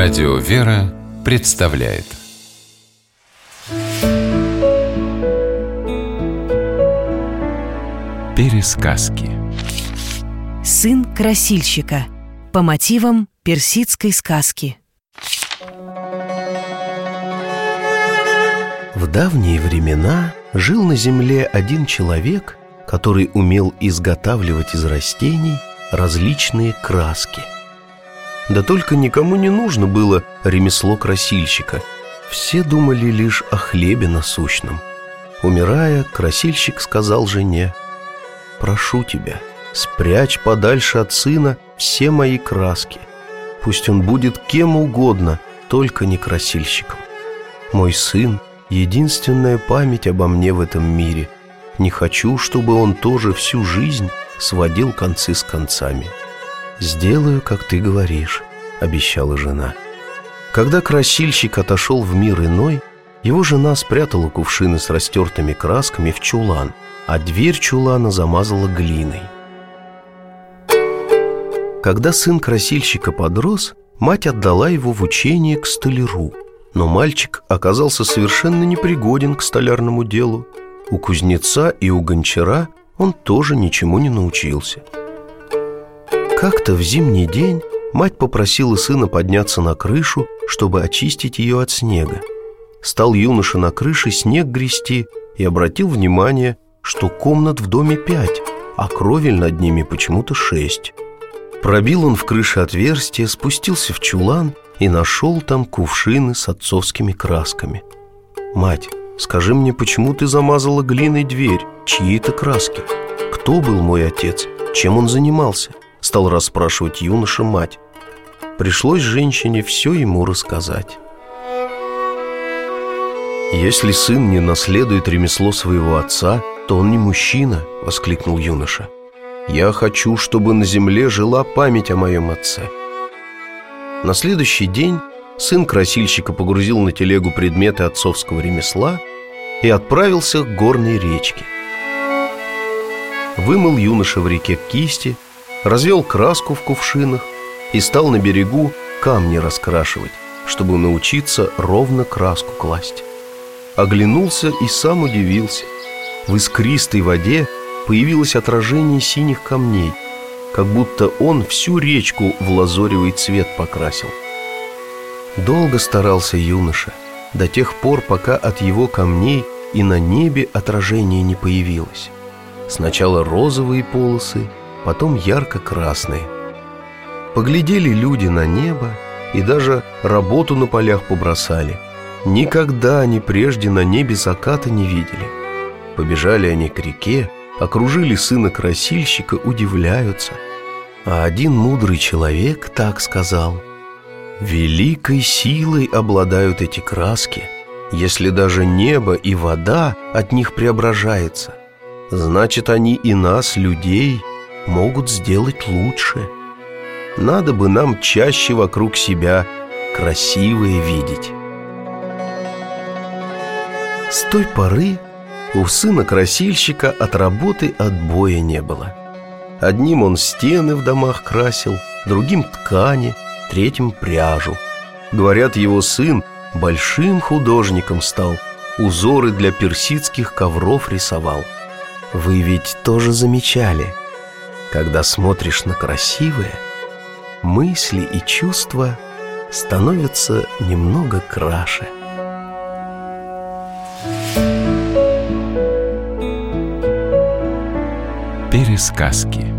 Радио «Вера» представляет. Пересказки. Сын красильщика. По мотивам персидской сказки. В давние времена жил на земле один человек, который умел изготавливать из растений различные краски. Да только никому не нужно было ремесло красильщика. Все думали лишь о хлебе насущном. Умирая, красильщик сказал жене, «Прошу тебя, спрячь подальше от сына все мои краски. Пусть он будет кем угодно, только не красильщиком. Мой сын — единственная память обо мне в этом мире. Не хочу, чтобы он тоже всю жизнь сводил концы с концами. «Сделаю, как ты говоришь», — обещала жена. Когда красильщик отошел в мир иной, его жена спрятала кувшины с растертыми красками в чулан, а дверь чулана замазала глиной. Когда сын красильщика подрос, мать отдала его в учение к столяру. Но мальчик оказался совершенно непригоден к столярному делу. У кузнеца и у гончара он тоже ничему не научился. Как-то в зимний день мать попросила сына подняться на крышу, чтобы очистить ее от снега. Стал юноша на крыше снег грести и обратил внимание, что комнат в доме пять, а кровель над ними почему-то шесть. Пробил он в крыше отверстие, спустился в чулан и нашел там кувшины с отцовскими красками. «Мать, скажи мне, почему ты замазала глиной дверь? Чьи это краски? Кто был мой отец? Чем он занимался?» Стал расспрашивать юноша мать. Пришлось женщине все ему рассказать. «Если сын не наследует ремесло своего отца, то он не мужчина», — воскликнул юноша. «Я хочу, чтобы на земле жила память о моем отце». На следующий день сын красильщика погрузил на телегу предметы отцовского ремесла и отправился к горной речке. Вымыл юноша в реке кисти, развел краску в кувшинах и стал на берегу камни раскрашивать, чтобы научиться ровно краску класть оглянулся и сам удивился. В искристой воде появилось отражение синих камней, как будто он всю речку в лазоревый цвет покрасил. Долго старался юноша, до тех пор, пока от его камней и на небе отражение не появилось. Сначала розовые полосы, потом ярко-красные. Поглядели люди на небо и даже работу на полях побросали – Никогда они прежде на небе заката не видели. Побежали они к реке, окружили сына красильщика, удивляются. А один мудрый человек так сказал. «Великой силой обладают эти краски, если даже небо и вода от них преображается. Значит, они и нас, людей, могут сделать лучше. Надо бы нам чаще вокруг себя красивые видеть». С той поры у сына красильщика от работы отбоя не было. Одним он стены в домах красил, другим ткани, третьим пряжу. Говорят, его сын большим художником стал, узоры для персидских ковров рисовал. Вы ведь тоже замечали, когда смотришь на красивое, мысли и чувства становятся немного краше – Пересказки